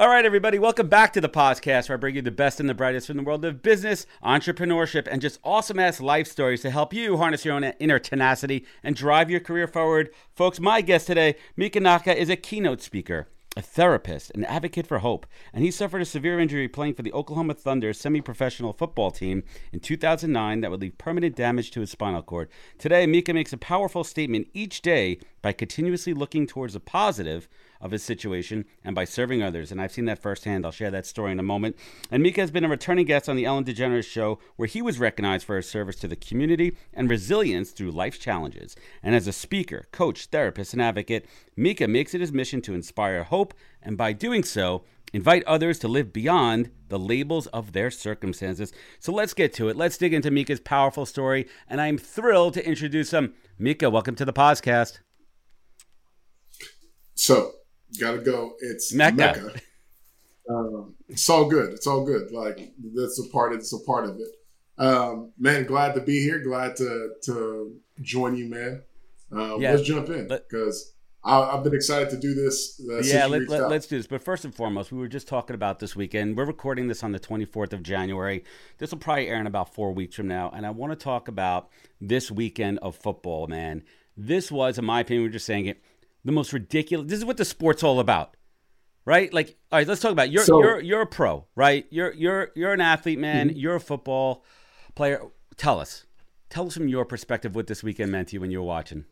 All right, everybody, welcome back to the podcast where I bring you the best and the brightest from the world of business, entrepreneurship, and just awesome ass life stories to help you harness your own inner tenacity and drive your career forward. Folks, my guest today, Mika Nnaka, is a keynote speaker a therapist, an advocate for hope, and he suffered a severe injury playing for the Oklahoma Thunder semi professional football team in 2009 that would leave permanent damage to his spinal cord. Today, Mika makes a powerful statement each day by continuously looking towards the positive of his situation and by serving others. And I've seen that firsthand. I'll share that story in a moment. And Mika has been a returning guest on the Ellen DeGeneres show, where he was recognized for his service to the community and resilience through life's challenges. And as a speaker, coach, therapist, and advocate, Mika makes it his mission to inspire hope, and by doing so, invite others to live beyond the labels of their circumstances. So let's get to it. Let's dig into Mika's powerful story, and I'm thrilled to introduce him. Mika, welcome to the podcast. So, gotta go. It's Emeka. Emeka. Um, it's all good. It's all good. Like that's a part. Of, it's a part of it. Um, man, glad to be here. Glad to to join you, man. Uh, yeah, let's jump in because I've been excited to do this. Uh, yeah, let, let, do this. But first and foremost, we were just talking about this weekend. We're recording this on the 24th of January. This will probably air in about four weeks from now. And I want to talk about this weekend of football, man. This was, in my opinion, we're just saying it, the most ridiculous. This is what the sport's all about, right? Like, all right, let's talk about you're so, you're you're a pro, right? You're you're you're an athlete, man. Mm-hmm. You're a football player. Tell us, tell us from your perspective what this weekend meant to you when you were watching.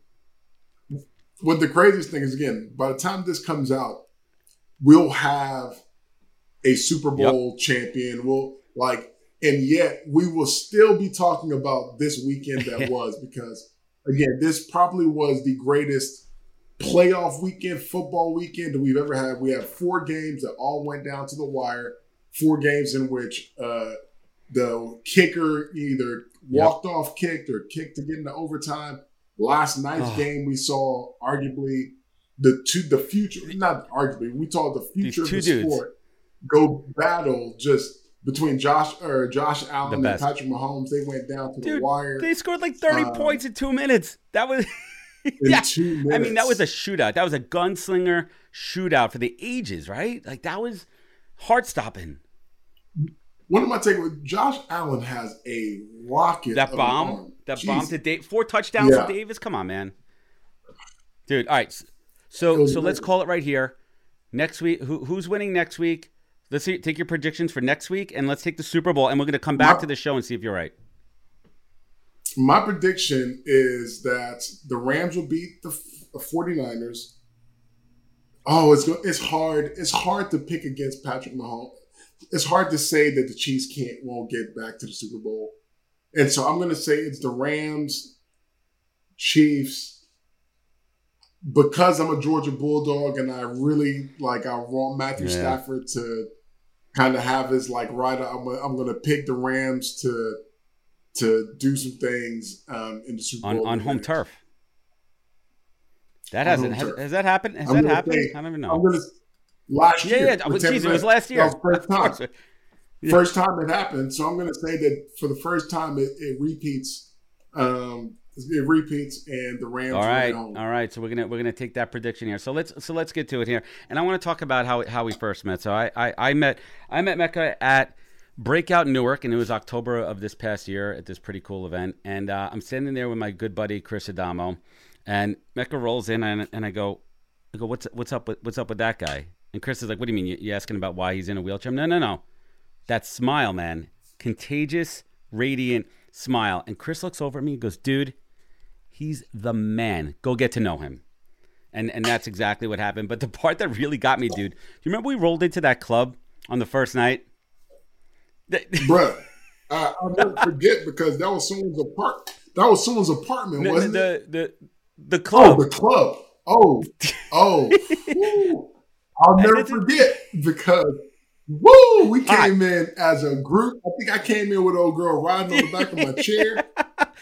What the craziest thing is, again, by the time this comes out, we'll have a Super Bowl yep. champion. We'll like, and yet we will still be talking about this weekend that was because again, this probably was the greatest playoff weekend, football weekend that we've ever had. We had four games that all went down to the wire. Four games in which uh, the kicker either walked yep. off kicked or kicked to get into overtime. Last night's oh. game, we saw arguably the two, the future, not arguably, we saw the future of the dudes. sport go battle just between Josh or Josh Allen and Patrick Mahomes. They went down to Dude, the wire. They scored like 30 uh, points in two minutes. That was. yeah. I mean, that was a shootout. That was a gunslinger shootout for the ages, right? Like that was heart stopping. One of my takeaways: Josh Allen has a rocket. That bomb, that Jeez. bomb to Dave, four touchdowns yeah. to Davis. Come on, man, dude. All right, so so let's call it right here. Next week, who, who's winning next week? Let's see, take your predictions for next week, and let's take the Super Bowl, and we're going to come back to the show and see if you're right. My prediction is that the Rams will beat the 49ers. Oh, it's it's hard. It's hard to pick against Patrick Mahomes. It's hard to say that the Chiefs can't won't get back to the Super Bowl. And so I'm going to say it's the Rams, Chiefs, because I'm a Georgia Bulldog and I really like I want Matthew yeah. Stafford to kind of have his like right. I'm, I'm going to pick the Rams to to do some things um, in the Super Bowl on, on home turf. That hasn't has, has, that happened? Has I'm that happened? Say, I don't even know. I'm gonna, last year. Yeah, yeah. Geez, it was last year. First time. Yeah. First time it happened. So I'm going to say that for the first time it, it repeats. Um, it repeats, and the Rams. All right, all right. So we're gonna we're gonna take that prediction here. So let's so let's get to it here, and I want to talk about how how we first met. So I I, I met I met Emeka at Breakout Newark, and it was October of this past year at this pretty cool event. And uh, I'm standing there with my good buddy Chris Adamo, and Emeka rolls in, and, and I go, I go, what's what's up with what's up with that guy? And Chris is like, what do you mean? You, you asking about why he's in a wheelchair? No, no, no. That smile, man. contagious, radiant smile. And Chris looks over at me and goes, dude, he's the man. Go get to know him. And and that's exactly what happened. But the part that really got me, dude, do you remember we rolled into that club on the first night? Bruh, I, I'll never forget because that was someone's apart. That was someone's apartment, the, wasn't the, it? The, the oh, club. Oh, the club. Oh, oh. Woo. I'll never forget because woo, we came in as a group. I think I came in with old girl riding on the back of my chair.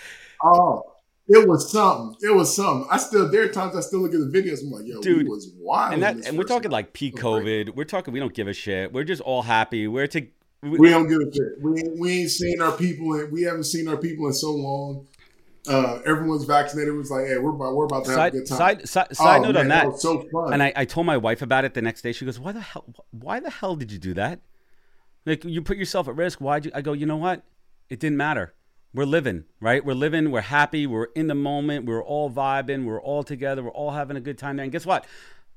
Oh, it was something. It was something. I still there are times I still look at the videos. I'm like, yo, Dude, we was wild. and that, and we're talking night. like pre-COVID. We're talking. We don't give a shit. We're just all happy. We're to. We, don't give a shit. We ain't, we ain't seen our people. In, we haven't seen our people in so long. Uh, everyone's vaccinated. It was like, hey, we're about we're about to have side, a good time. side, side, side Oh, note man, on that. so fun. And I, I told my wife about it the next day. She goes, "Why the hell? Why the hell did you do that? Like you put yourself at risk. Why'd you?" I go, "You know what? It didn't matter. We're living, right? We're living. We're happy. We're in the moment. We're all vibing. We're all together. We're all having a good time there. And guess what?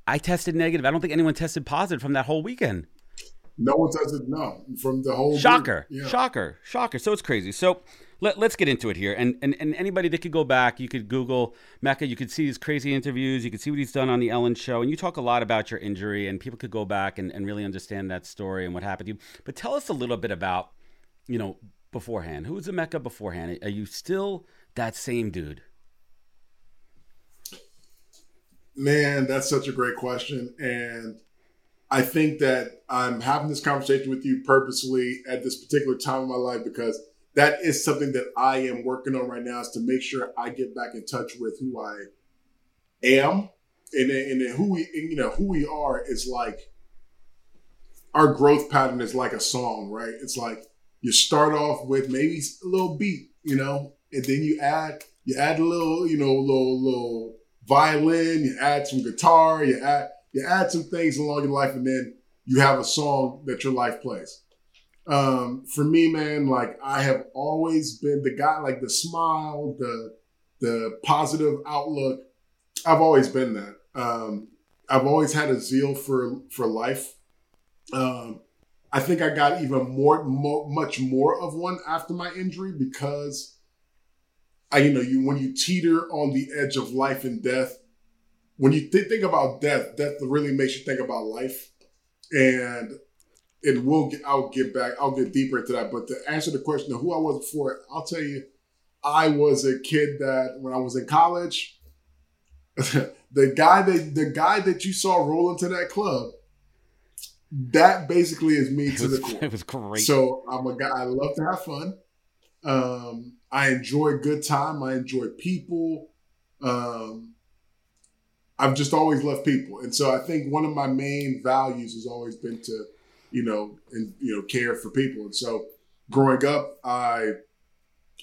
I tested negative. I don't think anyone tested positive from that whole weekend. No one does it. No, from the whole. Shocker, Yeah. shocker, shocker. So it's crazy. So let, let's get into it here. And, and and anybody that could go back, you could Google Emeka. You could see his crazy interviews. You could see what he's done on the Ellen Show. And you talk a lot about your injury, and people could go back and, and really understand that story and what happened to you. But tell us a little bit about, you know, beforehand. Who was the Emeka beforehand? Are you still that same dude? Man, that's such a great question. And I think that I'm having this conversation with you purposely at this particular time of my life because that is something that I am working on right now is to make sure I get back in touch with who I am. And, and who we, you know, who we are is like our growth pattern is like a song, right? It's like you start off with maybe a little beat, you know, and then you add, you add a little, you know, little, little violin, you add some guitar, you add you add some things along your life, and then you have a song that your life plays. Um, for me, man, like I have always been the guy, like the smile, the the positive outlook. I've always been that. Um, I've always had a zeal for for life. Um, I think I got even more, more, much more of one after my injury because I, you know, you when you teeter on the edge of life and death, when you th- think about death, death really makes you think about life, and it will. Get, I'll get back. I'll get deeper into that. But to answer the question of who I was before, I'll tell you, I was a kid that when I was in college, the guy that the guy that you saw roll into that club, that basically is me It to the was, core. it was great. So I'm a guy. I love to have fun. Um, I enjoy good time. I enjoy people. Um, I've just always loved people, and so I think one of my main values has always been to, you know, and you know, care for people. And so, growing up, I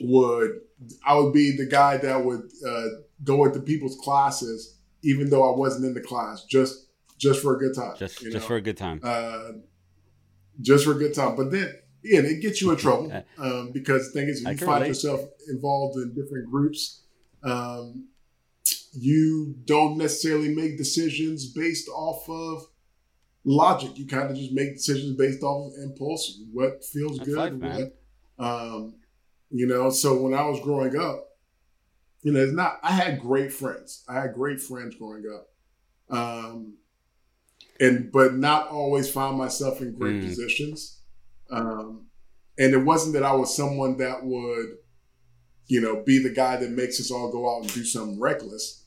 would I would be the guy that would uh, go into people's classes, even though I wasn't in the class, just just for a good time. just know? for a good time. uh, just for a good time. But then, yeah, it gets you in trouble um, because the thing is, you find relate. yourself involved in different groups, um, you don't necessarily make decisions based off of logic. You kind of just make decisions based off of impulse, what feels That's good, what, um, you know. So when I was growing up, you know, it's not. I had great friends. I had great friends growing up. Um, and but not always found myself in great Mm. positions. Um, and it wasn't that I was someone that would, you know, be the guy that makes us all go out and do something reckless.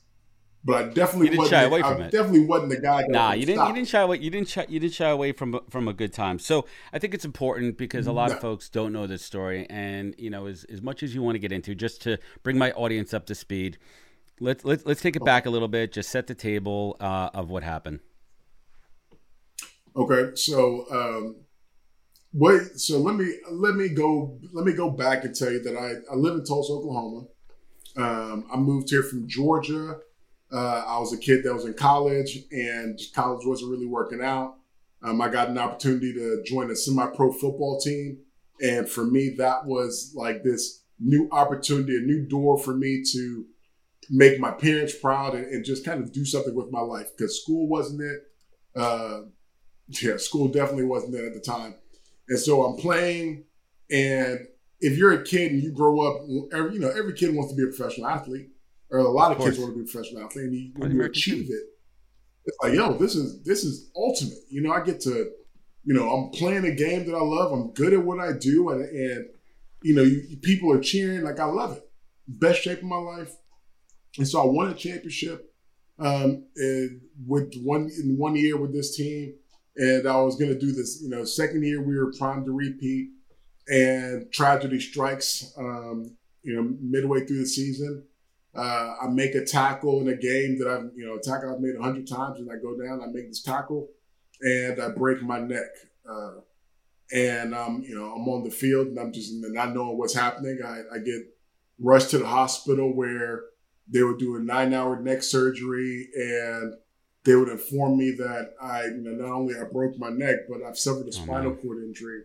But I definitely wasn't. shy the- away I from it. definitely wasn't the guy. Nah, you didn't. You didn't shy away. You didn't. Shy, you didn't shy away from from a good time. So I think it's important because a lot of folks don't know this story, and you know, as as much as you want to get into, just to bring my audience up to speed, let's let's let's take it back a little bit. Just set the table uh, of what happened. Okay, so um, wait, so let me let me go let me go back and tell you that I, I live in Tulsa, Oklahoma. Um, I moved here from Georgia. Uh, I was a kid that was in college, and college wasn't really working out. Um, I got an opportunity to join a semi-pro football team, and for me, that was like this new opportunity, a new door for me to make my parents proud and, and just kind of do something with my life because school wasn't it. Uh, yeah, school definitely wasn't there at the time. And so I'm playing And if you're a kid and you grow up, every, you know, every kid wants to be a professional athlete, or a lot of, of kids want to be a professional athlete. And you, when you achieve it, it's like, yo, this is this is ultimate. You know, I get to, you know, I'm playing a game that I love. I'm good at what I do, and and you know, you, people are cheering. Like I love it. Best shape of my life. And so I won a championship um, with one in one year with this team, and I was going to do this. You know, second year we were primed to repeat, and tragedy strikes. Um, you know, midway through the season, uh, I make a tackle in a game that I've you know a tackle I've made a hundred times, and I go down. I make this tackle, and I break my neck. Uh, and um, you know, I'm on the field, and I'm just not knowing what's happening. I, I get rushed to the hospital where they were doing nine hour neck surgery and they would inform me that I, you know, not only I broke my neck, but I've suffered a oh, spinal cord injury,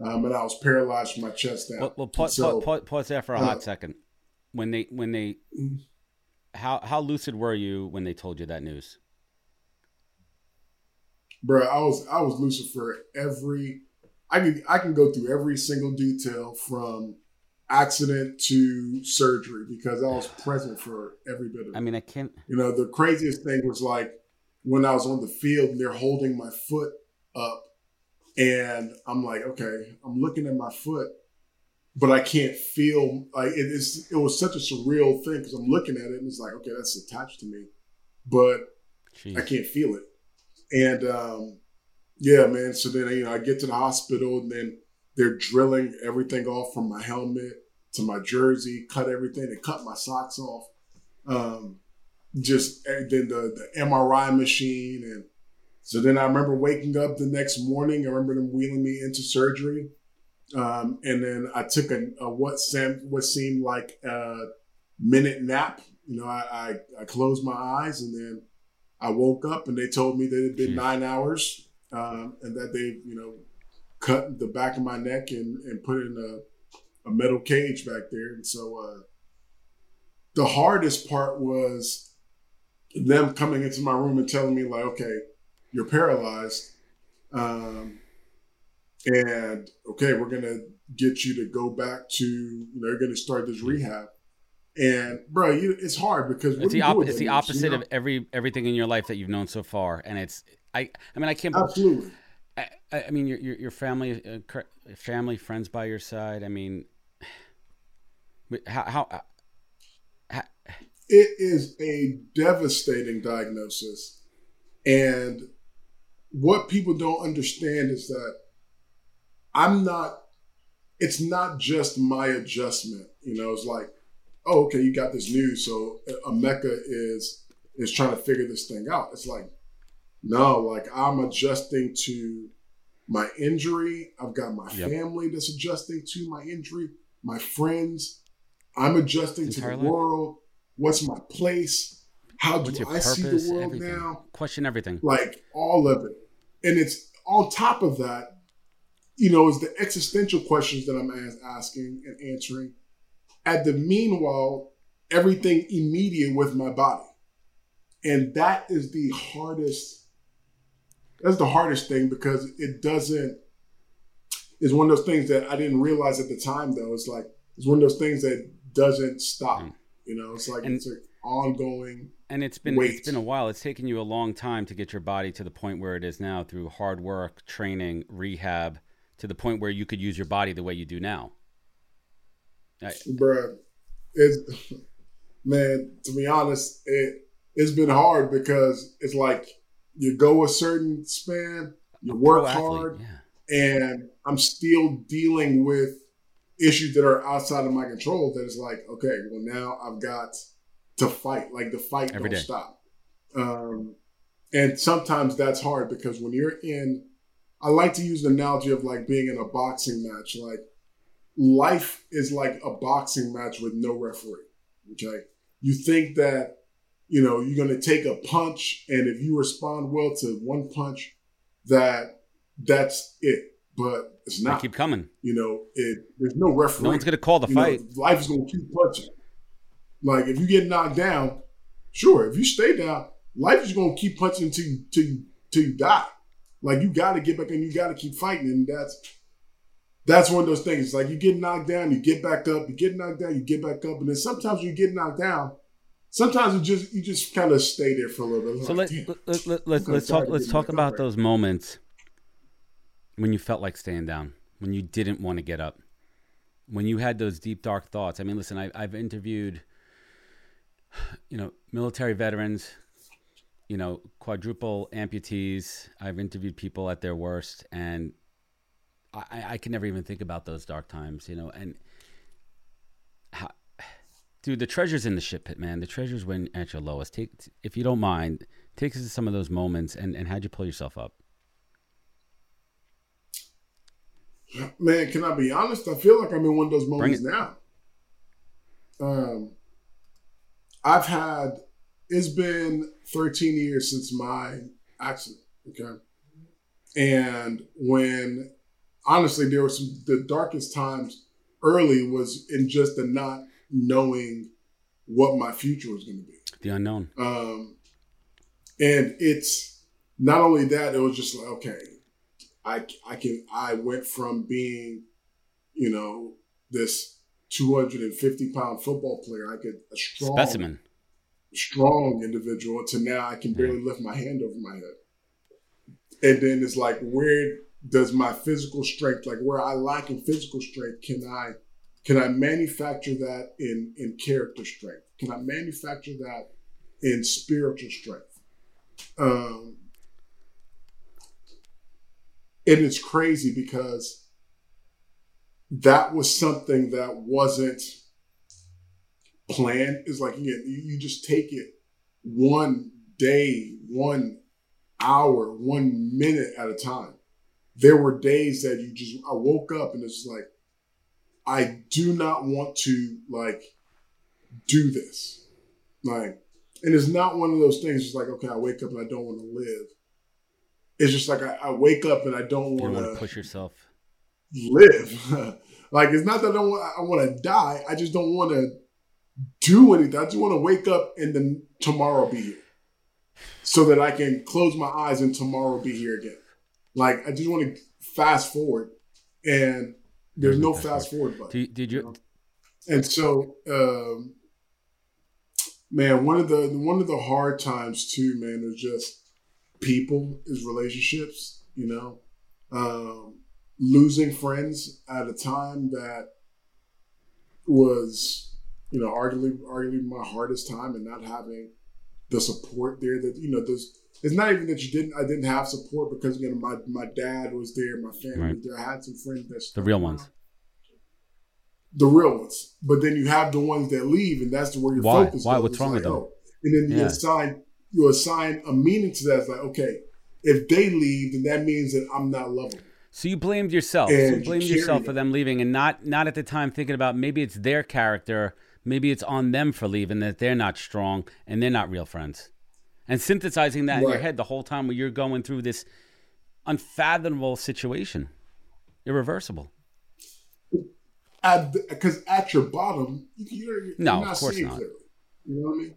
um, and I was paralyzed from my chest down. Well, well pause, so, pause, pause, there for a uh, hot second. When they, when they, how how lucid were you when they told you that news? Bro, I was I was lucid for every. I can I can go through every single detail from accident to surgery because I was present for every bit of it. I mean, I can't. You know, the craziest thing was like when I was on the field and they're holding my foot up, and I'm like, okay, I'm looking at my foot, but I can't feel like it is. It was such a surreal thing because I'm looking at it and it's like, okay, that's attached to me, but Jeez. I can't feel it. And um, yeah, man. So then you know, I get to the hospital and then they're drilling everything off from my helmet to my jersey, cut everything, and cut my socks off. Um, just then the, the MRI machine. And so then I remember waking up the next morning. I remember them wheeling me into surgery. Um, and then I took a, a what, seemed, what seemed like a minute nap. You know, I, I, I, closed my eyes and then I woke up and they told me that it had been nine hours um, and that they, you know, cut the back of my neck and, and put in a, a metal cage back there. And so uh, the hardest part was them coming into my room and telling me, like, okay, you're paralyzed. Um, and okay, we're to get you to go back to, you know, they're going to start this rehab. And bro, you, it's hard because it's the, op- it's the opposite you know? of every everything in your life that you've known so far, and it's I I mean I can't absolutely I, I mean, your, your, your family, uh, family, friends by your side. I mean, how, how, it is a devastating diagnosis, and what people don't understand is that I'm not. It's not just my adjustment. You know, it's like, oh, okay, you got this news, so Emeka is is trying to figure this thing out. It's like, no, like I'm adjusting to my injury. I've got my yep. family that's adjusting to my injury, my friends. I'm adjusting to the life. world. What's my place? How do I purpose? see the world everything. now? Question everything. Like all of it. And it's on top of that, you know, is the existential questions that I'm asking and answering. At the meanwhile, everything immediate with my body. And that is the hardest that's the hardest thing because it doesn't. It's one of those things that I didn't realize at the time. Though it's like it's one of those things that doesn't stop. Mm. You know, it's like and, it's an ongoing. And it's been weight. it's been a while. It's taken you a long time to get your body to the point where it is now through hard work, training, rehab, to the point where you could use your body the way you do now. I, Bruh, it's man. To be honest, it it's been hard because it's like you go a certain span, you work hard, yeah. and I'm still dealing with issues that are outside of my control. That is like, okay, well now I've got to fight. Like the fight Every don't day. stop. Um, and sometimes that's hard because when you're in, I like to use the analogy of like being in a boxing match. Like life is like a boxing match with no referee. Okay, you think that you know, you're going to take a punch, and if you respond well to one punch, that that's it. But it's not. They keep coming. You know, it there's no referee. No one's going to call the you fight. Know, life is going to keep punching. Like if you get knocked down, sure. If you stay down, life is going to keep punching until you, till you, till you die. Like you got to get back and you got to keep fighting, and that's that's one of those things. It's like you get knocked down, you get back up, you get knocked down, you get back up, and then sometimes you get knocked down. Sometimes you just you just kind of stay there for a little bit. So like, let, let, let, let's let's talk let's talk about those moments when you felt like staying down, when you didn't want to get up, when you had those deep dark thoughts. I mean, listen, I, I've interviewed, you know, military veterans, you know, quadruple amputees. I've interviewed people at their worst, and I, I can never even think about those dark times, you know, and how, dude, the treasure's in the shit pit, man. The treasure's when at your lowest. Take, if you don't mind, take us to some of those moments and, and how'd you pull yourself up? Man, can I be honest? I feel like I'm in one of those moments now. Um, I've had, it's been 13 years since my accident, okay? And when honestly, there were some the darkest times early was in just the not knowing what my future was going to be. The unknown. Um, and it's not only that; it was just like, okay, I I can I went from being, you know, this 250 pound football player, I could a strong specimen, strong individual, to now I can barely lift my hand over my head. And then it's like, where does my physical strength, like where I lack in physical strength, can I can I manufacture that in in character strength? Can I manufacture that in spiritual strength? Um, and it's crazy because that was something that wasn't planned. It's like you, you just take it one day, one hour, one minute at a time there were days that you just I woke up and it's like I do not want to like do this. Like and it's not one of those things it's like okay I wake up and I don't want to live. It's just like I, I wake up and I don't want to push yourself live. like it's not that I don't want I want to die. I just don't want to do anything. I just want to wake up and then tomorrow be here, so that I can close my eyes and tomorrow be here again. Like I just want to fast forward, and there's no fast forward button. Did, did you? you? And so, um, man, one of the one of the hard times too, man, is just people, is relationships. You know, um, losing friends at a time that was, you know, arguably arguably my hardest time, and not having the support there that you know there's it's not even that you didn't I didn't have support because again my my dad was there, my family right. was there. I had some friends that the real ones. The real ones. But then you have the ones that leave and that's where your Why? focus Why? goes. What's wrong like, with them? Oh. And then you yeah. assign you assign a meaning to that. It's like, okay, if they leave, then that means that I'm not lovable. So you blamed yourself. And so you blamed you yourself for them leaving and not not at the time thinking about maybe it's their character, maybe it's on them for leaving that they're not strong and they're not real friends and synthesizing that right. in your head the whole time when you're going through this unfathomable situation, irreversible. Because at, at, your bottom, you're, you're no, not of course not. Clearly, you know what I mean?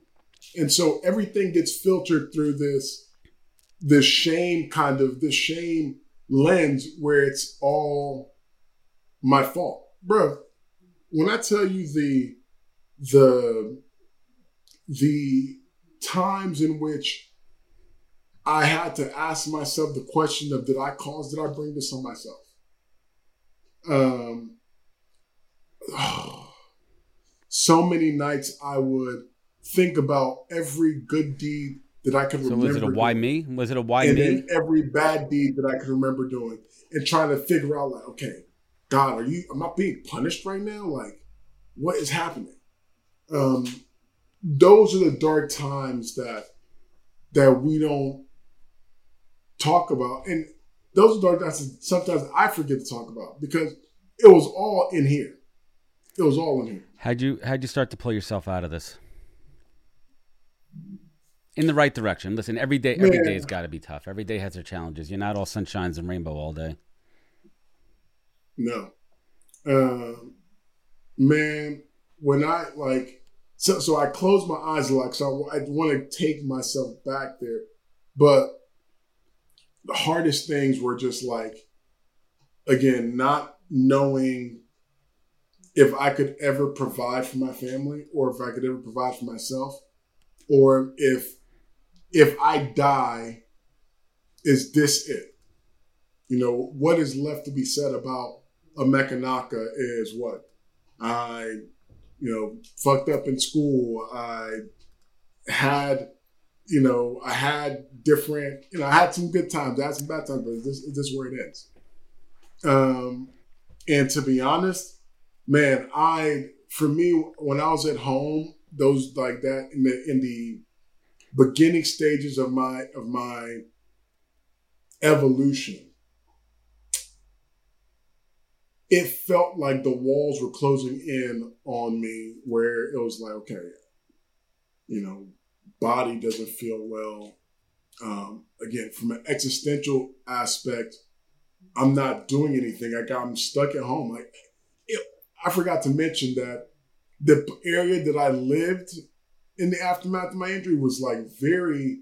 And so everything gets filtered through this, this shame kind of this shame lens where it's all my fault, bro. When I tell you the the the times in which I had to ask myself the question of did I cause, did I bring this on myself? Um, oh, so many nights I would think about every good deed that I could so remember. was it a why doing, me? Was it a why and me? And every bad deed that I could remember doing and trying to figure out like, okay, God, are you, am I being punished right now? Like, what is happening? Um, those are the dark times that that we don't talk about, and those are dark times sometimes I forget to talk about because it was all in here. It was all in here. How'd you how'd you start to pull yourself out of this? In the right direction. Listen, every day every man. day has got to be tough. Every day has their challenges. You're not all sunshines and rainbow all day. No. Uh, man, when I like so, so I closed my eyes a lot. So I, I want to take myself back there. But the hardest things were just like, again, not knowing if I could ever provide for my family or if I could ever provide for myself or if if I die is this it? You know what is left to be said about Emeka Nnaka is what? I you know fucked up in school. I had you know I had different you know I had some good times I had some bad times but this is this where it ends. Um and to be honest man, I for me when I was at home, those like that in the in the beginning stages of my of my evolution, it felt like the walls were closing in on me where it was like, okay, you know, body doesn't feel well. Um, again, from an existential aspect, I'm not doing anything. I'm stuck at home. Like I forgot to mention that the area that I lived in the aftermath of my injury was like very,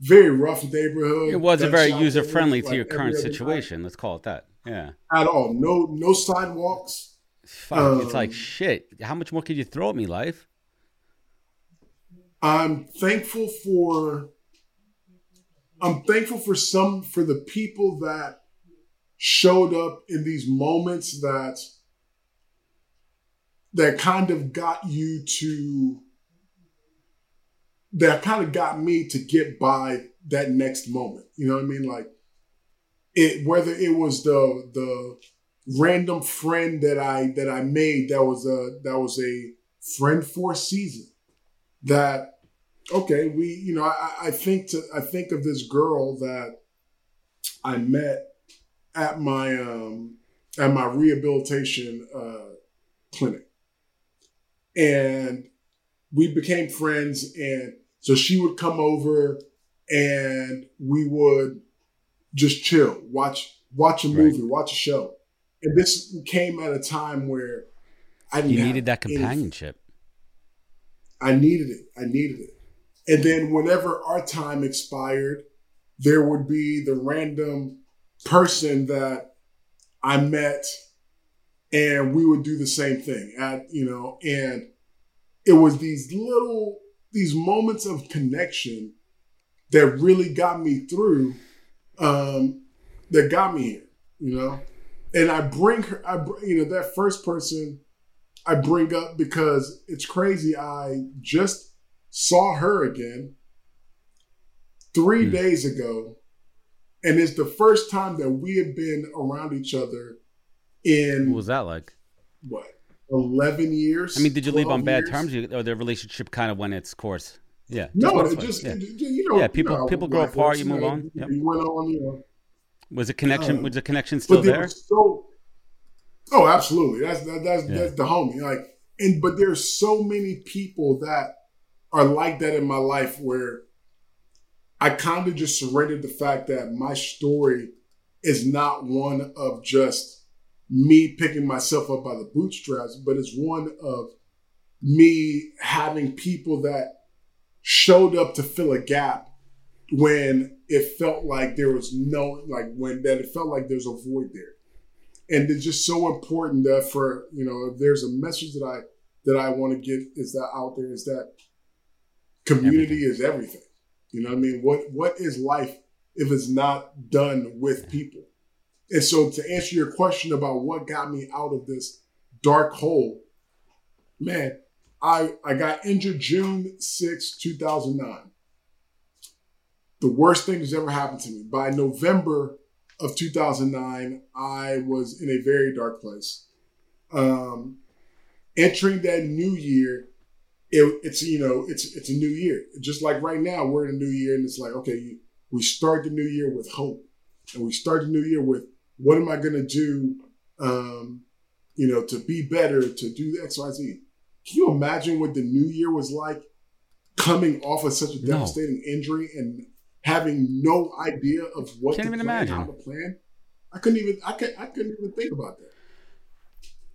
very rough neighborhood. It wasn't very user friendly to your current situation. Night. Let's call it that. Yeah. At all. No, no sidewalks. Fuck, um, it's like shit. How much more could you throw at me, life? I'm thankful for. I'm thankful for some for the people that showed up in these moments that that kind of got you to that kind of got me to get by that next moment. You know what I mean? Like it whether it was the the random friend that I that I made that was a that was a friend for a season that okay we you know I, I think to I think of this girl that I met at my um at my rehabilitation uh clinic and we became friends. And so she would come over and we would just chill, watch watch a movie, right. watch a show. And this came at a time where I needed that companionship. Anything. I needed it. I needed it. And then whenever our time expired, there would be the random person that I met and we would do the same thing at you know and it was these little these moments of connection that really got me through um that got me here you know and i bring her i you know that first person i bring up because it's crazy i just saw her again three mm. days ago and it's the first time that we have been around each other in what was that like? What eleven years? I mean, did you leave on bad years? terms, or the relationship kind of went its course? Yeah. No, it just yeah. you know. Yeah, people you know, people grow apart. You move on. Yep. You went on. You know. Was the connection? Um, was the connection still there? So, oh, absolutely. That's that, that's yeah. that's the homie. Like, and but there's so many people that are like that in my life where I kind of just surrendered the fact that my story is not one of just me picking myself up by the bootstraps, but it's one of me having people that showed up to fill a gap when it felt like there was no like when that it felt like there's a void there. And it's just so important that for you know if there's a message that i that i want to get is that out there is that community everything. is everything. You know what i mean? What what is life if it's not done with people and so to answer your question about what got me out of this dark hole, man, I I got injured June 6, 2009. The worst thing that's ever happened to me. By November of 2009, I was in a very dark place. Um, entering that new year, it, it's you know it's it's a new year. Just like right now, we're in a new year, and it's like okay, we start the new year with hope, and we start the new year with what am I going to do, um, you know, to be better, to do X, Y, Z? Can you imagine what the new year was like coming off of such a devastating no. injury and having no idea of what Can't to even plan, imagine. how to plan? I couldn't even I could I couldn't even think about that.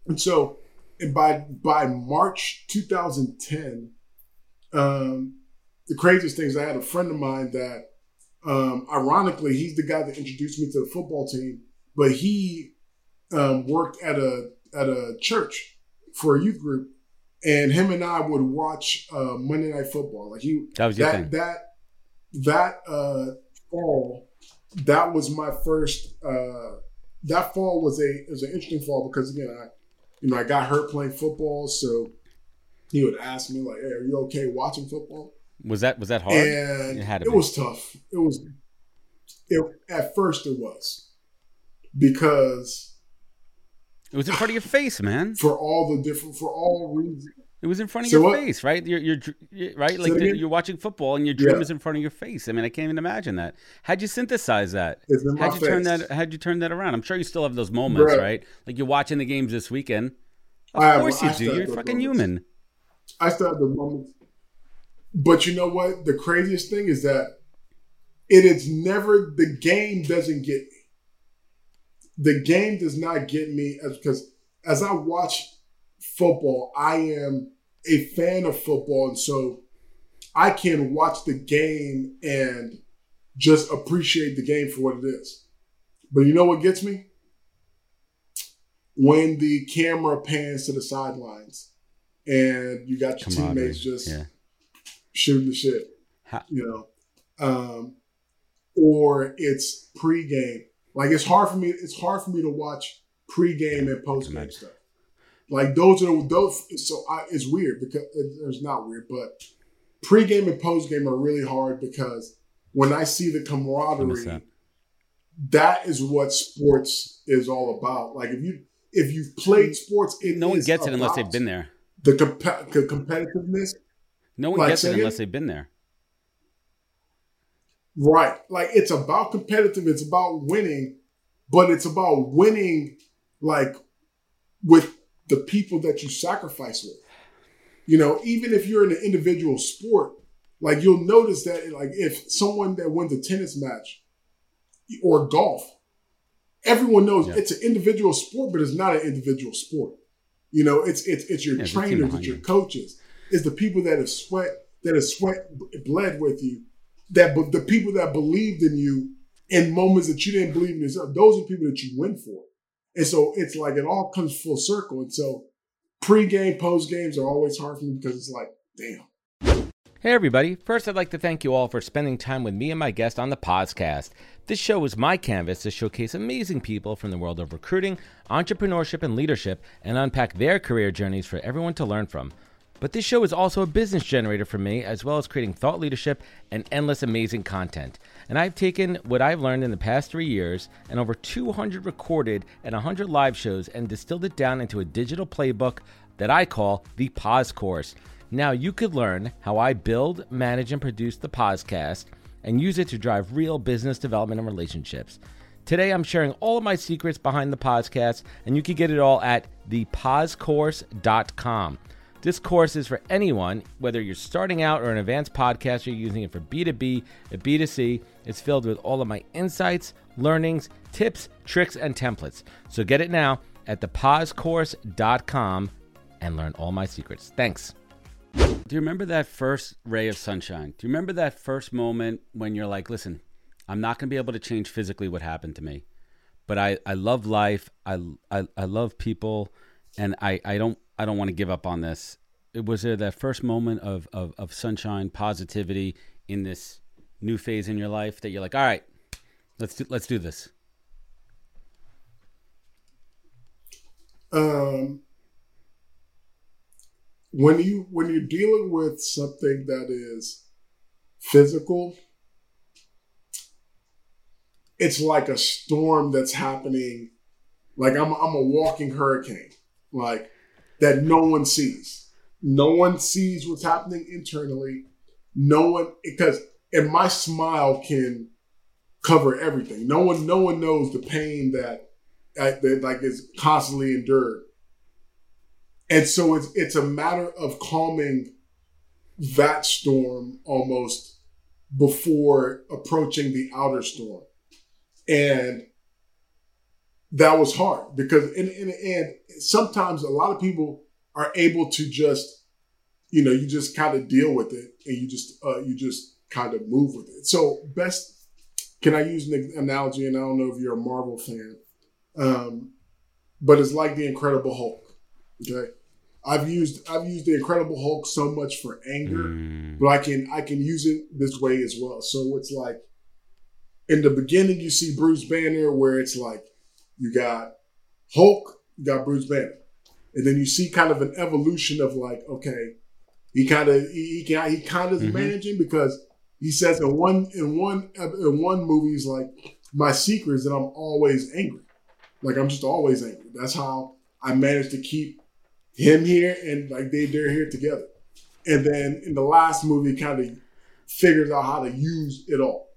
And so and by by March 2010, um, the craziest things I had a friend of mine that um, ironically he's the guy that introduced me to the football team but he um, worked at a at a church for a youth group, and him and I would watch uh, Monday Night Football. Like he That was your that thing. that that uh, fall, that was my first. Uh, that fall was a it was an interesting fall because again I, you know, I got hurt playing football, so he would ask me like, "Hey, are you okay watching football?" Was that was that hard? And It it was tough. It was. It, at first, it was because It was in front of your face, man. for all the different for all reasons. It was in front of So your what? face, right? You're, you're dr- you- right, like the- you're watching football and your dream Yeah. is in front of your face. I mean, I can't even imagine that. How'd you synthesize that? How'd you turn that? How'd you turn that around? I'm sure you still have those moments, Bruh. right? Like you're watching the games this weekend. Of I course you do. You're fucking moments. human. I still have the moments. But you know what? The craziest thing is that it is never the game doesn't get. The game does not get me as because as I watch football, I am a fan of football, and so I can watch the game and just appreciate the game for what it is. But you know what gets me? When the camera pans to the sidelines and you got your Camaraderie. teammates just yeah. shooting the shit, you know, um, or it's pregame. Like it's hard for me. It's hard for me to watch pregame and postgame stuff. Like those are those. So I, it's weird because it, it's not weird, but pregame and postgame are really hard because when I see the camaraderie, that. is what sports is all about. Like if you if you've played sports, no one gets it unless they've been there. The, comp- the competitiveness, No one Like, gets it unless they've been there. Right. Like it's about competitive, it's about winning, but it's about winning like with the people that you sacrifice with. You know, even if you're in an individual sport, like you'll notice that like if someone that wins a tennis match or golf, everyone knows Yeah. it's an individual sport, but it's not an individual sport. You know, it's it's it's your Yeah, there's a team trainers, it's your coaches, it's the people that have sweat that have sweat bled with you, that the people that believed in you in moments that you didn't believe in yourself. Those are people that you win for, and so it's like it all comes full circle. And so pre-game, post games are always hard for me because it's like, damn. Hey, everybody. First, I'd like to thank you all for spending time with me and my guest on the podcast. This show is my canvas to showcase amazing people from the world of recruiting, entrepreneurship, and leadership and unpack their career journeys for everyone to learn from. But this show is also a business generator for me, as well as creating thought leadership and endless amazing content. And I've taken what I've learned in the past three years and over 200 recorded and 100 live shows and distilled it down into a digital playbook that I call the Pause Course. Now you could learn how I build, manage, and produce the podcast and use it to drive real business development and relationships. Today I'm sharing all of my secrets behind the podcast, and you can get it all at thepausecourse.com. This course is for anyone, whether you're starting out or an advanced podcaster using it for B2B or B2C. It's filled with all of my insights, learnings, tips, tricks, and templates. So get it now at thepausecourse.com and learn all my secrets. Thanks. Do you remember that first ray of sunshine? Do you remember that first moment when you're like, listen, I'm not going to be able to change physically what happened to me, but I, I love life. I, I, I love people and I, I don't, I don't want to give up on this. It was there that first moment of, of, of sunshine, positivity in this new phase in your life that you're like, all right, let's do, let's do this. Um, when you when you're dealing with something that is physical, it's like a storm that's happening. Like I'm I'm a walking hurricane, like that no one sees. No one sees what's happening internally. No one because and my smile can cover everything. No one no one knows the pain that that, like is constantly endured. And so it's it's a matter of calming that storm almost before approaching the outer storm. And that was hard because in the end, sometimes a lot of people are able to just you know you just kind of deal with it and you just uh, you just kind of move with it so best can i use an analogy and i don't know if you're a marvel fan um, but it's like the Incredible Hulk. Okay, I've used I've used the Incredible Hulk so much for anger, mm. but I can I can use it this way as well. So it's like in the beginning you see Bruce Banner where it's like you got Hulk, you got Bruce Banner, and then you see kind of an evolution of like okay, he kind of he, he, he kind of is mm-hmm. managing because he says in one in one in one movie he's like my secret is that I'm always angry, like I'm just always angry. That's how I managed to keep him here and like they they're here together. And then in the last movie, kind of figures out how to use it all.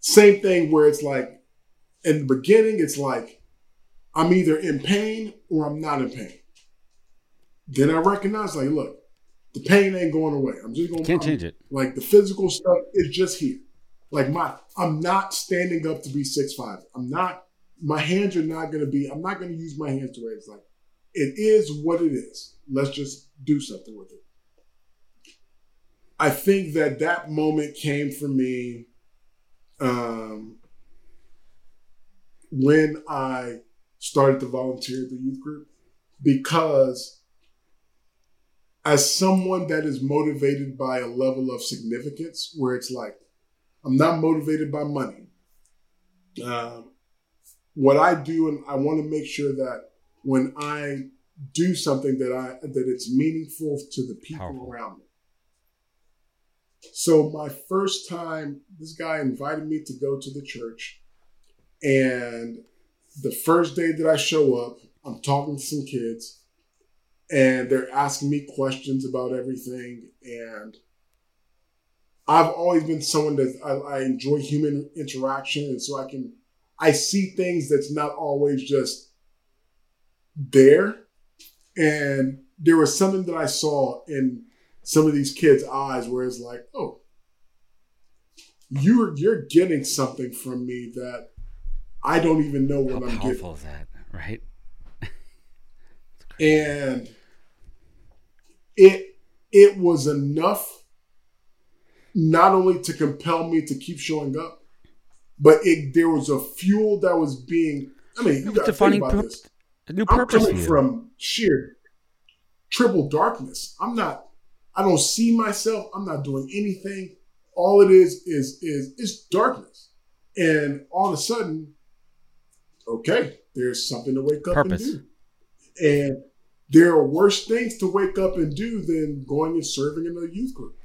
Same thing where it's like in the beginning, it's like I'm either in pain or I'm not in pain. Then I recognize, like, look, the pain ain't going away. I'm just gonna can't I'm, change it. Like the physical stuff is just here. Like my, I'm not standing up to be six five. I'm not. My hands are not gonna be. I'm not gonna use my hands to raise. Like it is what it is. Let's just do something with it. I think that that moment came for me um, when I started to volunteer at the youth group because as someone that is motivated by a level of significance where it's like i'm not motivated by money um, what i do and i want to make sure that when I do something that I that it's meaningful to the people Powerful. around me. So my first time, this guy invited me to go to the church, and the first day that I show up, I'm talking to some kids, and they're asking me questions about everything, and I've always been someone that I, I enjoy human interaction, and so I can I see things that's not always just there. And there was something that I saw in some of these kids' eyes where it's like, oh, you're you're getting something from me that I don't even know what How I'm getting. Is that right? and it it was enough not only to compel me to keep showing up, but it there was a fuel that was being. I mean, you got to think about this. A new purpose. I'm coming from sheer triple darkness. I'm not. I don't see myself. I'm not doing anything. All it is is is is darkness. And all of a sudden, okay, there's something to wake up purpose. and do. And there are worse things to wake up and do than going and serving in a youth group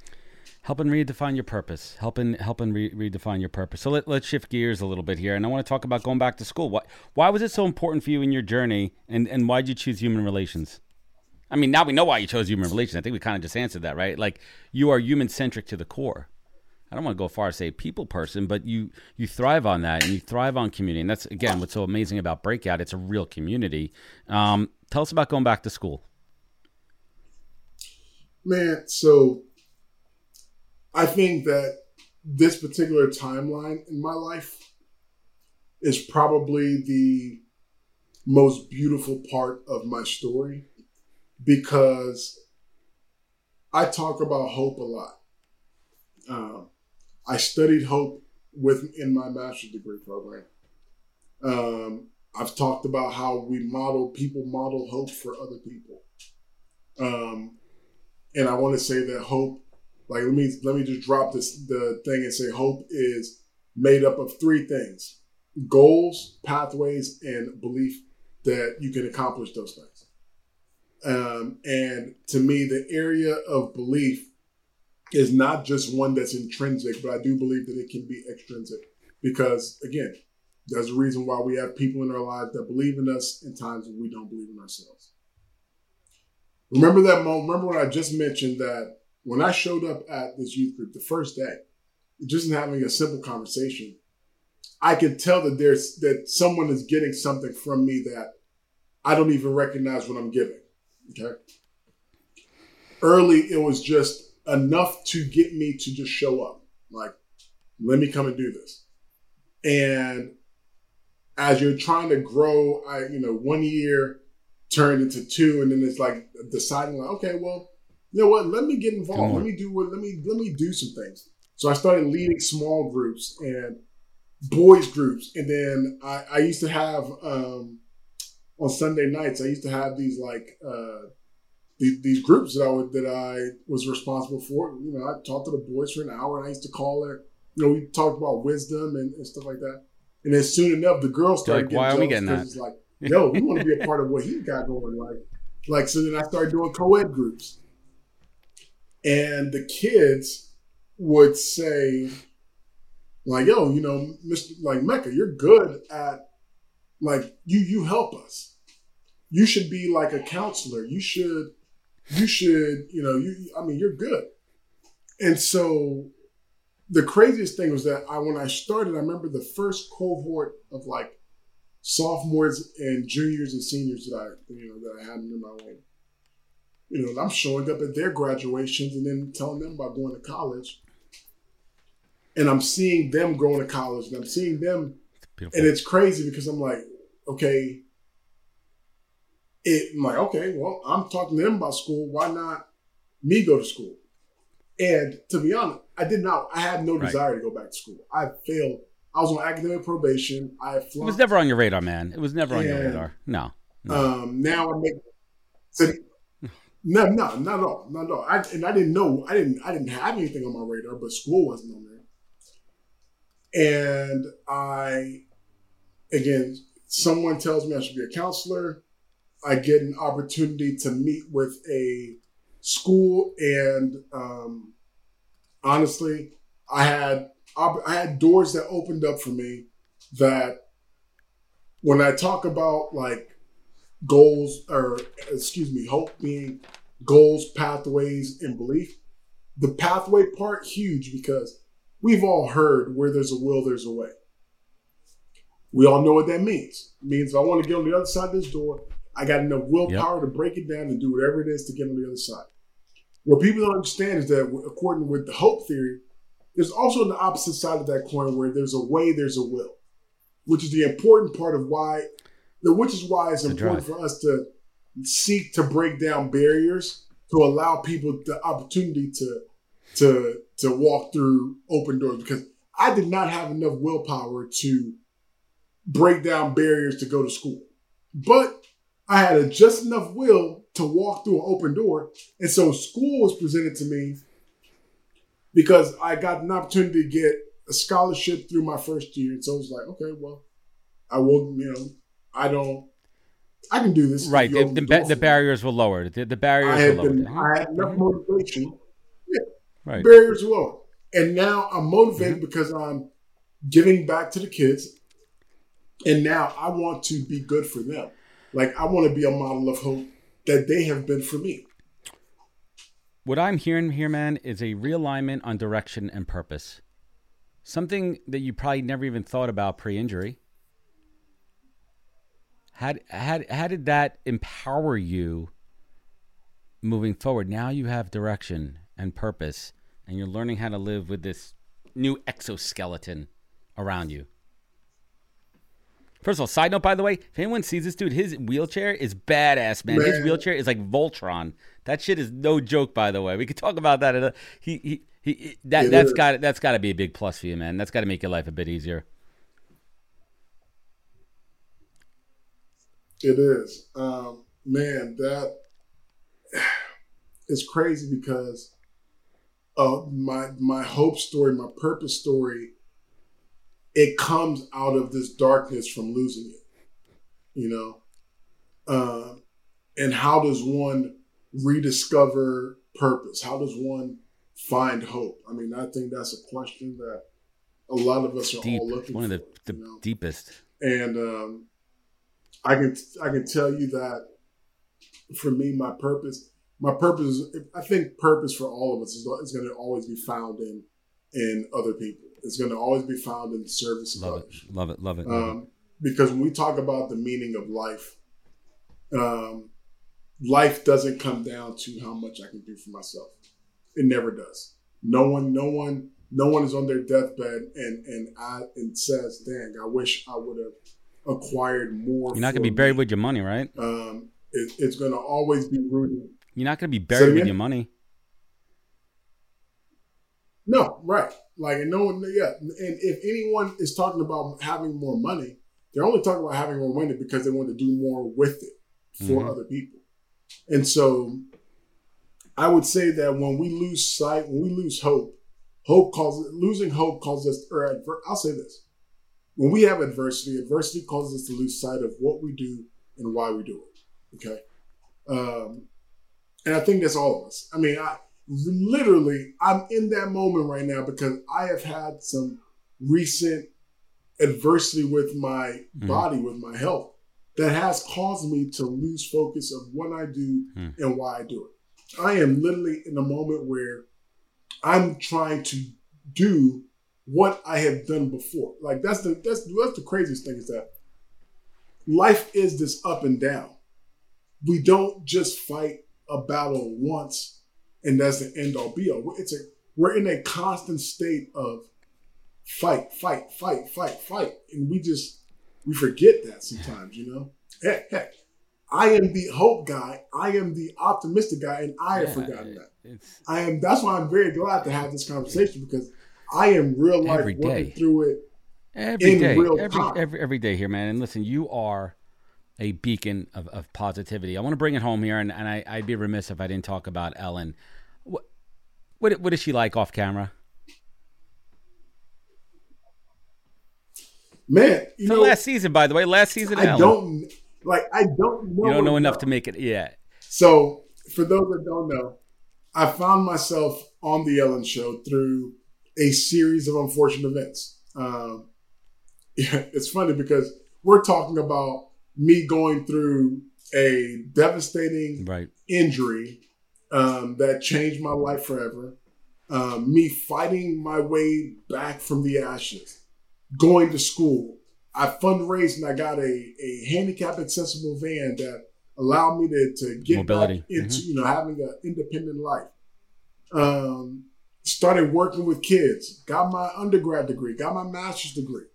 helping redefine your purpose, helping helping re- redefine your purpose. So let, let's shift gears a little bit here, and I want to talk about going back to school. Why why was it so important for you in your journey, and and why did you choose human relations? I mean, now we know why you chose human relations. I think we kind of just answered that, right? Like you are human centric to the core. I don't want to go far to say people person, but you you thrive on that and you thrive on community, and that's again what's so amazing about Breakout. It's a real community. Um, tell us about going back to school. Man, so I think that this particular timeline in my life is probably the most beautiful part of my story because I talk about hope a lot. Um, I studied hope with in my master's degree program. Um, I've talked about how we model people model hope for other people, um, and I want to say that hope like let me let me just drop this the thing and say hope is made up of three things: goals, pathways, and belief that you can accomplish those things. Um, and to me, the area of belief is not just one that's intrinsic, but I do believe that it can be extrinsic because again, there's a reason why we have people in our lives that believe in us in times when we don't believe in ourselves. Remember that moment. Remember when I just mentioned that when I showed up at this youth group the first day, just having a simple conversation, I could tell that there's that someone is getting something from me that I don't even recognize what I'm giving. Okay. Early, it was just enough to get me to just show up. Like, let me come and do this. And as you're trying to grow, I, you know, one year turned into two, and then it's like deciding, like, okay, well, you know what? Let me get involved. Let me do what. Let me let me do some things. So I started leading small groups and boys groups, and then I, I used to have um, on Sunday nights, I used to have these like uh, these, these groups that I would, that I was responsible for. You know, I talked to the boys for an hour, and I used to call her. You know, we talked about wisdom and, and stuff like that. And then soon enough, the girls started like, getting why are we getting that? It's like, yo, we want to be a part of what he got going. Like, like so then I started doing co-ed groups, and the kids would say, like, yo, you know, Mr. Like Emeka, you're good at like you you help us. You should be like a counselor. You should you should, you know, you I mean, you're good. And so the craziest thing was that I when I started, I remember the first cohort of like sophomores and juniors and seniors that I you know that I had in my way. You know, and I'm showing up at their graduations and then telling them about going to college. And I'm seeing them going to college and I'm seeing them and it's crazy because I'm like, okay, it, I'm like, okay, well, I'm talking to them about school. Why not me go to school? And to be honest, I did not. I had no Right. desire to go back to school. I failed. I was on academic probation. I it was never on your radar, man. It was never on your radar. No. no. Um, now I make. So, no, no, not at all, not at all. I, and I didn't know. I didn't. I didn't have anything on my radar, but school wasn't on there. And I, again, someone tells me I should be a counselor. I get an opportunity to meet with a school, and um, honestly, I had I had doors that opened up for me that when I talk about like goals or excuse me, hope being goals, pathways, and belief, the pathway part huge because we've all heard where there's a will, there's a way. We all know what that means. It means if I want to get on the other side of this door, I got enough willpower to break it down and do whatever it is to get on the other side. What people don't understand is that, according with the hope theory, there's also the opposite side of that coin where there's a way, there's a will, which is the important part of why, the- which is why it's The important drive. for us to seek to break down barriers to allow people the opportunity to to to walk through open doors because I did not have enough willpower to break down barriers to go to school. But I had a just enough will to walk through an open door. And so school was presented to me because I got an opportunity to get a scholarship through my first year. And so it was like, okay, well, I will, you know, I don't, I can do this. right. The, the, for the barriers were lowered. The, the I barriers were lowered. been, I had enough Mhm. motivation Right. barriers low. And now I'm motivated Mm-hmm. because I'm giving back to the kids. And now I want to be good for them. Like I want to be a model of hope that they have been for me. What I'm hearing here, man, is a realignment on direction and purpose. Something that you probably never even thought about pre-injury. How, how, how did that empower you moving forward? Now you have direction and purpose, and you're learning how to live with this new exoskeleton around you. First of all, side note, by the way, if anyone sees this dude, his wheelchair is badass, man. His wheelchair is like Voltron. That shit is no joke, by the way. We could talk about that. A, he, he, he, that It that's got that's got to be a big plus for you, man. That's got to make your life a bit easier. It is. Um, man, that is crazy because uh, my my hope story, my purpose story, it comes out of this darkness from losing it. You know, Um and how does one rediscover purpose? How does one find hope? I mean, I think that's a question that a lot of us are Deep, all looking for. one of the, the you know? deepest. and um, I can I can tell you that for me, my purpose, my purpose, is, I think purpose for all of us is, is going to always be found in in other people. It's going to always be found in the service of Love it, others. love it, love it. love it. Um, because when we talk about the meaning of life, um, life doesn't come down to how much I can do for myself. It never does. No one, no one, no one is on their deathbed and and I and says, "Dang, I wish I would have acquired more." You're not gonna be buried me." with your money, right? Um, it, it's going to always be rooted. You're not gonna be buried with your money. No, right. Like, and no one, yeah. And if anyone is talking about having more money, they're only talking about having more money because they want to do more with it for Mhm. other people. And so I would say that when we lose sight, when we lose hope, hope causes losing hope causes us or adver- I'll say this. When we have adversity, adversity causes us to lose sight of what we do and why we do it. Okay. Um, and I think that's all of us. I mean, I literally I'm in that moment right now because I have had some recent adversity with my Mhm. body, with my health, that has caused me to lose focus of what I do Hmm. and why I do it. I am literally in a moment where I'm trying to do what I have done before. Like that's the that's that's the craziest thing is that life is this up and down. We don't just fight a battle once and that's the end all be all. It's a we're in a constant state of fight, fight, fight, fight, fight, and we just we forget that sometimes. You know, heck, heck, I am the hope guy. I am the optimistic guy, and I have forgotten that. I am. That's why I'm very glad to have this conversation because I am real life working through it. every day, every, every every day here, man. And listen, you are a beacon of, of positivity. I want to bring it home here, and, and I, I'd be remiss if I didn't talk about Ellen. What what what is she like off camera? Man, you know, last season, by the way, last season. I Ellen. don't like. I don't know. You don't know enough to make it. Yeah. So, for those that don't know, I found myself on the Ellen Show through a series of unfortunate events. Um, yeah, it's funny because we're talking about me going through a devastating Right. injury um, that changed my life forever. Um, me fighting my way back from the ashes, going to school. I fundraised and I got a, a handicap accessible van that allowed me to, to get Mobility. into you know having an independent life. Um, started working with kids, got my undergrad degree, got my master's degree.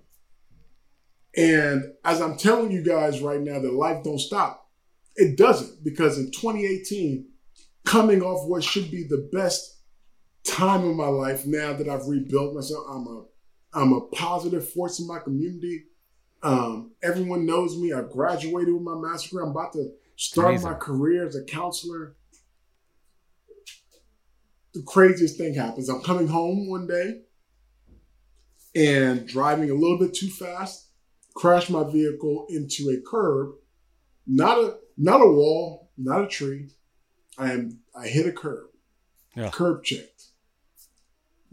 And as I'm telling you guys right now that life don't stop, it doesn't because in 2018, coming off what should be the best time of my life, now that I've rebuilt myself, I'm a I'm a positive force in my community. Um, everyone knows me. I graduated with my master's degree. I'm about to start Amazing. my career as a counselor. The craziest thing happens. I'm coming home one day and driving a little bit too fast, crash my vehicle into a curb, not a not a wall, not a tree. I am I hit a curb. Yeah. Curb checked.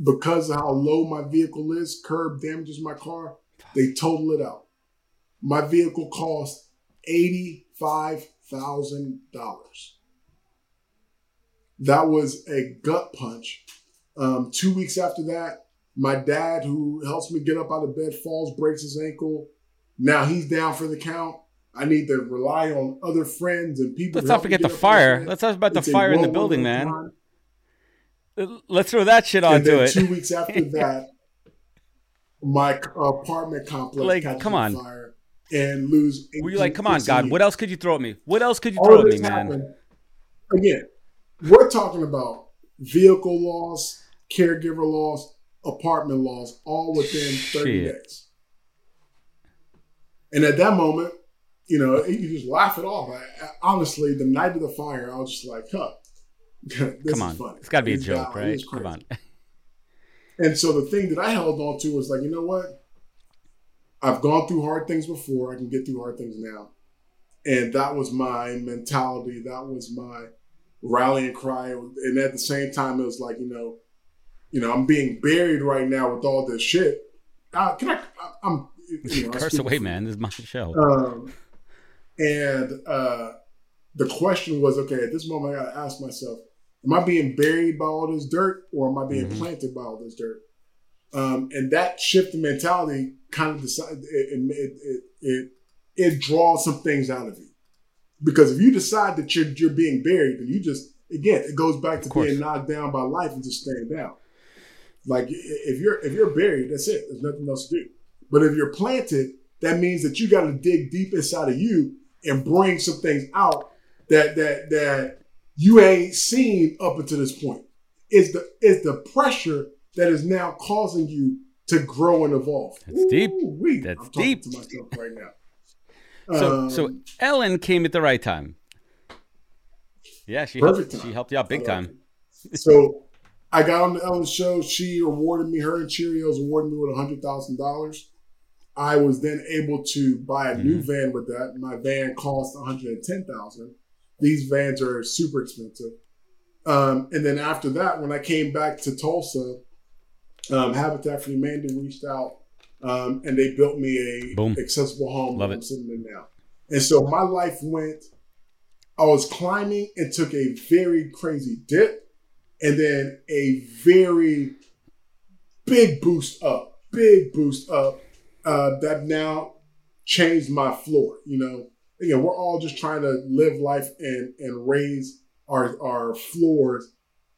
Because of how low my vehicle is, curb damages my car, they total it out. My vehicle cost eighty-five thousand dollars. That was a gut punch. Um, two weeks after that, my dad, who helps me get up out of bed, falls, breaks his ankle. Now he's down for the count. I need to rely on other friends and people. Let's not forget the fire. Let's talk about the It's a fire in the building, man. time. Let's throw that shit onto it. two weeks after that, my apartment complex Like, catches come on fire and lose. Were you like, come on, God, what else could you throw at me? What else could you All throw at me, man? Again, we're talking about vehicle loss, caregiver loss, apartment loss, all within 30 Shit. days. And at that moment, you know, you just laugh it off. I, I- honestly, the night of the fire, I was just like, huh. this Come is on. funny. It's got to be a joke, right? Come on. And so the thing that I held on to was like, you know what? I've gone through hard things before. I can get through hard things now. And that was my mentality. That was my rallying cry. And at the same time, it was like, you know, you know, I'm being buried right now with all this shit. Uh, can I? I I'm. You know, Curse away, man. This is my show. Um, and uh, the question was, okay, at this moment, I got to ask myself, am I being buried by all this dirt or am I being Mhm. planted by all this dirt? Um, and that shift in mentality kind of decided it, it, it, it, it draws some things out of you. Because if you decide that you're, you're being buried, then you just, again, it goes back to being knocked down by life and just staying down. Like if you're if you're buried, that's it. There's nothing else to do. But if you're planted, that means that you got to dig deep inside of you and bring some things out that that that you ain't seen up until this point. It's the it's the pressure that is now causing you to grow and evolve. That's deep. Ooh-wee. That's I'm deep. to myself right now. So, Um, so Ellen came at the right time. Yeah, she helped, time. she helped you out big time. so I got on the Ellen show. She awarded me her and Cheerios awarded me with a hundred thousand dollars. I was then able to buy a new Mm-hmm. van with that. My van cost one hundred and ten thousand. These vans are super expensive. Um, and then after that, when I came back to Tulsa, um, Habitat for Humanity reached out um, and they built me a Boom. accessible home Love it. I'm sitting in now. And so my life went. I was climbing and took a very crazy dip, and then a very big boost up, big boost up uh, that now changed my floor. You know, again, we're all just trying to live life and and raise our our floors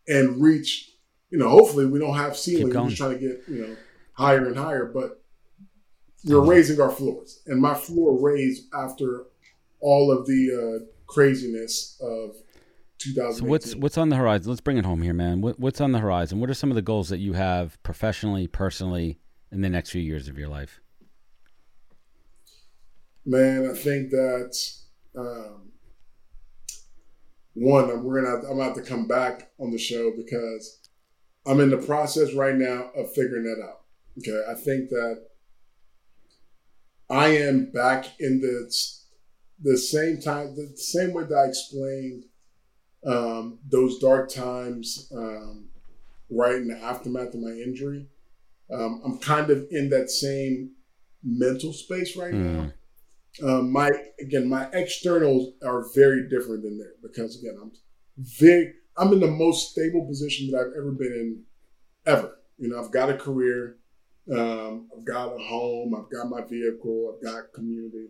and reach. You know, hopefully we don't have ceiling. We're just trying to get you know higher and higher, but we're raising our floors, and my floor raised after all of the uh, craziness of 2018. So what's what's on the horizon? Let's bring it home here, man. What, what's on the horizon? What are some of the goals that you have professionally, personally, in the next few years of your life? Man, I think that um, one, I'm we're gonna have, I'm gonna have to come back on the show because I'm in the process right now of figuring that out. Okay, I think that I am back in the the same time, the same way that I explained um, those dark times um, right in the aftermath of my injury. Um, I'm kind of in that same mental space right now. Um, my again, my externals are very different than that because again, I'm very I'm in the most stable position that I've ever been in ever. You know, I've got a career, um, I've got a home, I've got my vehicle, I've got community.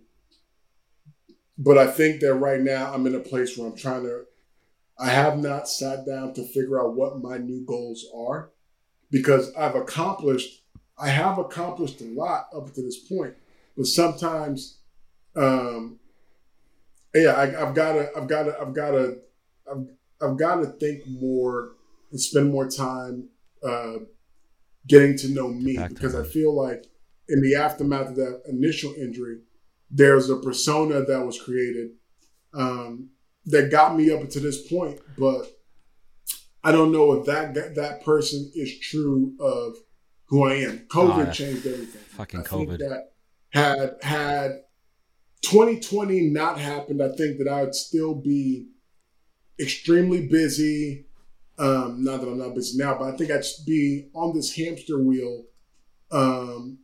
But I think that right now I'm in a place where I'm trying to. I have not sat down to figure out what my new goals are because I've accomplished. I have accomplished a lot up to this point, but sometimes um yeah I, i've got to i've got to i've got to I've, I've got to think more and spend more time uh getting to know me Back because i feel like in the aftermath of that initial injury there's a persona that was created um that got me up to this point but i don't know if that that person is true of who i am. Covid Ah, changed everything. Fucking I COVID. that had had 2020 not happened, I think that I would still be extremely busy. Um, not that I'm not busy now, but I think I'd be on this hamster wheel um,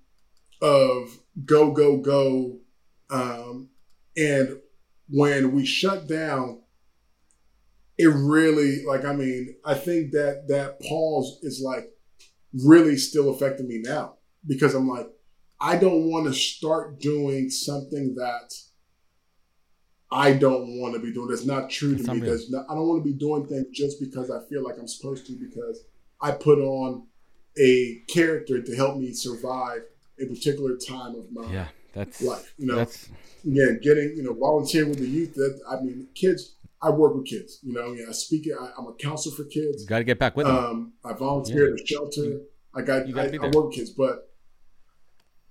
of go, go, go. Um, and when we shut down, it really, like, I mean, I think that that pause is like really still affecting me now because I'm like, I don't want to start doing something that I don't want to be doing. That's not true That's to me. That's not, I don't want to be doing things just because I feel like I'm supposed to because I put on a character to help me survive a particular time of my Yeah, that's life. You know, that's again, getting you know volunteering with the youth. That I mean, kids. I work with kids. You know, yeah, I speak. I, I'm a counselor for kids. got to get back with them. Um, I volunteer at a shelter. I got. you I, I work with kids, but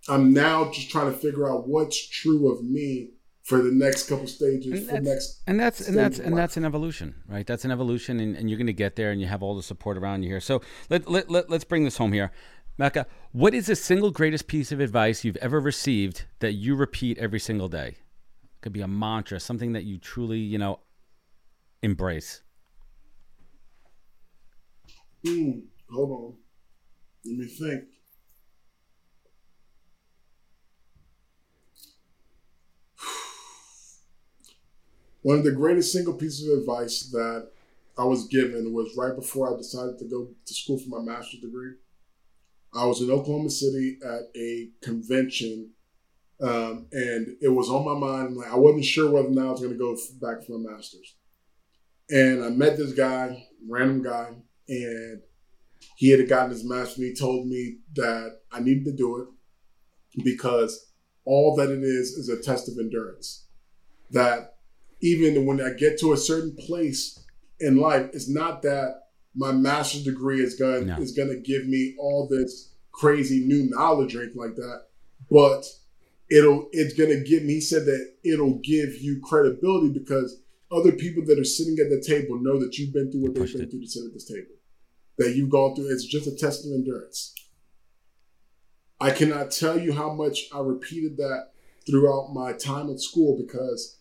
I'm now just trying to figure out what's true of me for the next couple stages. And For that's- next, and that's and that's and that's an evolution right that's an evolution and, and you're going to get there and you have all the support around you here so let, let, let, let's bring this home here Emeka what is the single greatest piece of advice you've ever received that you repeat every single day It could be a mantra something that you truly you know embrace Hmm, hold on. Let me think. One of the greatest single pieces of advice that I was given was right before I decided to go to school for my master's degree. I was in Oklahoma City at a convention, um, and it was on my mind. Like I wasn't sure whether or not I was going to go back for my master's. And I met this guy, random guy, and he had gotten his master's. And he told me that I needed to do it because all that it is is a test of endurance. That even when I get to a certain place in life, it's not that my master's degree is going No. is going to give me all this crazy new knowledge or anything like that, but it'll it's gonna give me. He said that it'll give you credibility because other people that are sitting at the table know that you've been through what they've been it. through to sit at this table. That you've gone through. It's just a test of endurance. I cannot tell you how much I repeated that throughout my time at school because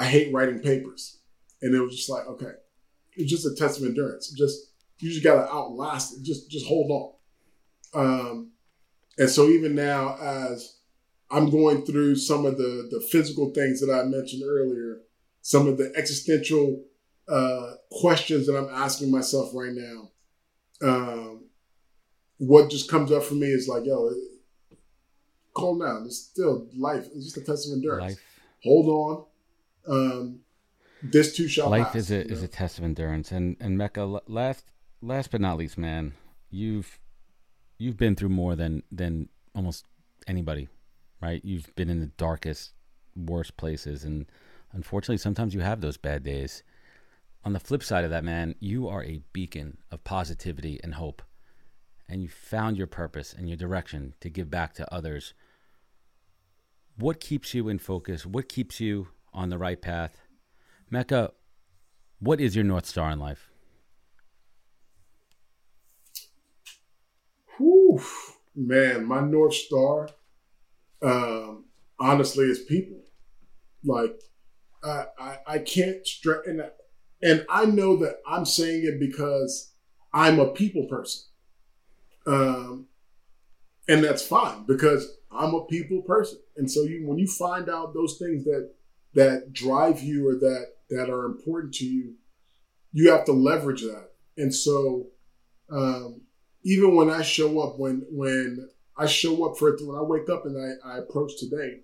I hate writing papers. And it was just like, okay, it's just a test of endurance. Just you just gotta outlast it. Just just hold on. Um, and so even now, as I'm going through some of the the physical things that I mentioned earlier, some of the existential uh, questions that I'm asking myself right now. Um, what just comes up for me is like, yo, calm down. It's still life. It's just a test of endurance. Life. Hold on. Um, this too shall life pass, is a is know? a test of endurance. And and Emeka, last last but not least, man, you've you've been through more than than almost anybody, right? You've been in the darkest, worst places, and unfortunately, sometimes you have those bad days. On the flip side of that, man, you are a beacon of positivity and hope. And you found your purpose and your direction to give back to others. What keeps you in focus? What keeps you on the right path? Emeka, what is your North Star in life? Whew, man, my North Star, um, honestly, is people. Like, I, I, I can't stress, and, and I know that I'm saying it because I'm a people person. Um, and that's fine because I'm a people person. And so you, when you find out those things that that drive you or that that are important to you, you have to leverage that. And so um, even when I show up, when when I show up for it, when I wake up and I, I approach today,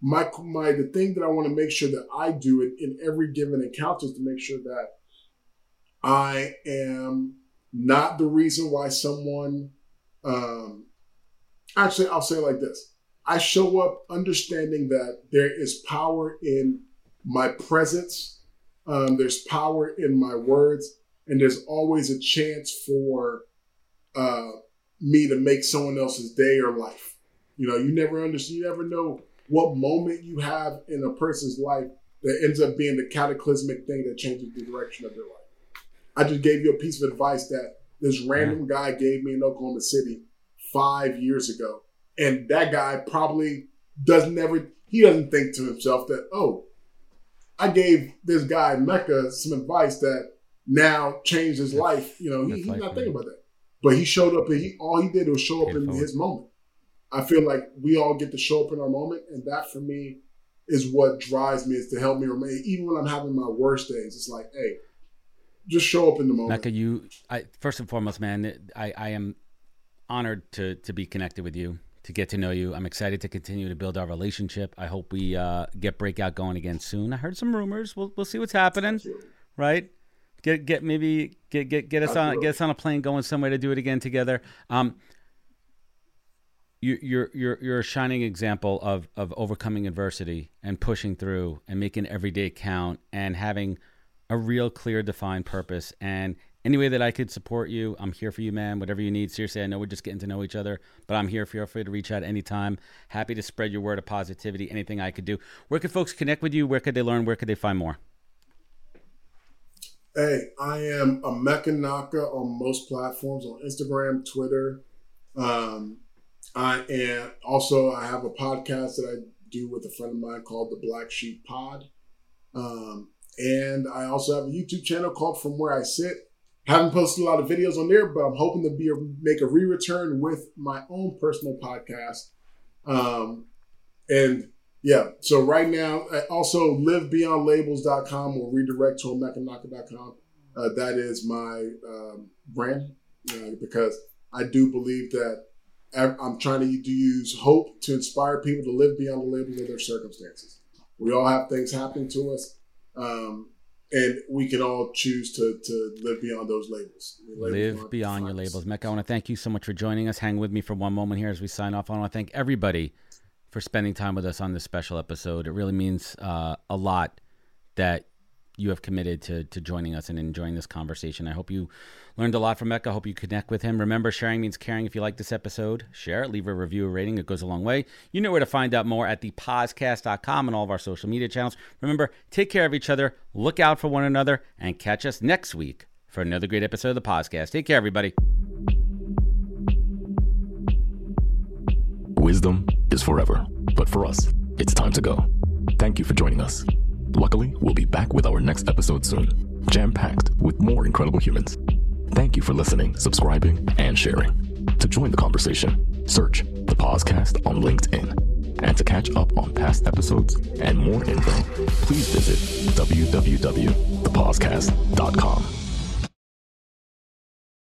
my my the thing that I want to make sure that I do it in every given encounter is to make sure that I am not the reason why someone. Um, actually, I'll say it like this: I show up understanding that there is power in my presence. Um, there's power in my words, and there's always a chance for uh, me to make someone else's day or life. You know, you never understand. You never know what moment you have in a person's life that ends up being the cataclysmic thing that changes the direction of their life. I just gave you a piece of advice that this random guy gave me in Oklahoma City five years ago. And that guy probably does never, he doesn't think to himself that, oh, I gave this guy Emeka some advice that now changed his life. You know, he, he's not thinking about that. But he showed up and he all he did was show up in his moment. I feel like we all get to show up in our moment, and that for me is what drives me is to help me remain. Even when I'm having my worst days, it's like, hey, just show up in the moment. Emeka, you, I, first and foremost, man, I, I am honored to to be connected with you, to get to know you. I'm excited to continue to build our relationship. I hope we uh, get breakout going again soon. I heard some rumors. We'll we'll see what's happening, right? Get get maybe get get get us Absolutely. on get us on a plane going somewhere to do it again together. Um, you're you're you're a shining example of of overcoming adversity and pushing through and making every day count and having a real clear defined purpose and any way that I could support you, I'm here for you, man. Whatever you need. Seriously, I know we're just getting to know each other, but I'm here. Feel free to reach out anytime. Happy to spread your word of positivity. Anything I could do. Where could folks connect with you? Where could they learn? Where could they find more? Hey, I am a Emeka on most platforms on Instagram, Twitter, um, I and also I have a podcast that I do with a friend of mine called the Black Sheep Pod. Um, and I also have a YouTube channel called From Where I Sit. Haven't posted a lot of videos on there, but I'm hoping to be a, make a re-return with my own personal podcast. Um, and yeah, so right now, also livebeyondlabels.com will redirect to emekannaka.com. Uh, that is my um, brand uh, because I do believe that I'm trying to use hope to inspire people to live beyond the labels of their circumstances. We all have things happening to us, um, and we can all choose to, to live beyond those labels. Live beyond your labels. Emeka, I want to thank you so much for joining us. Hang with me for one moment here as we sign off. I want to thank everybody for spending time with us on this special episode. It really means uh, a lot that you have committed to to joining us and enjoying this conversation. I hope you learned a lot from Emeka. I hope you connect with him. Remember, sharing means caring. If you like this episode, share it, leave a review, a rating. It goes a long way. You know where to find out more at thepodcast.com and all of our social media channels. Remember, take care of each other, look out for one another, and catch us next week for another great episode of the podcast. Take care, everybody. Wisdom is forever, but for us, it's time to go. Thank you for joining us. Luckily, we'll be back with our next episode soon, jam packed with more incredible humans. Thank you for listening, subscribing, and sharing. To join the conversation, search the Podcast on LinkedIn. And to catch up on past episodes and more info, please visit www.thepodcast.com.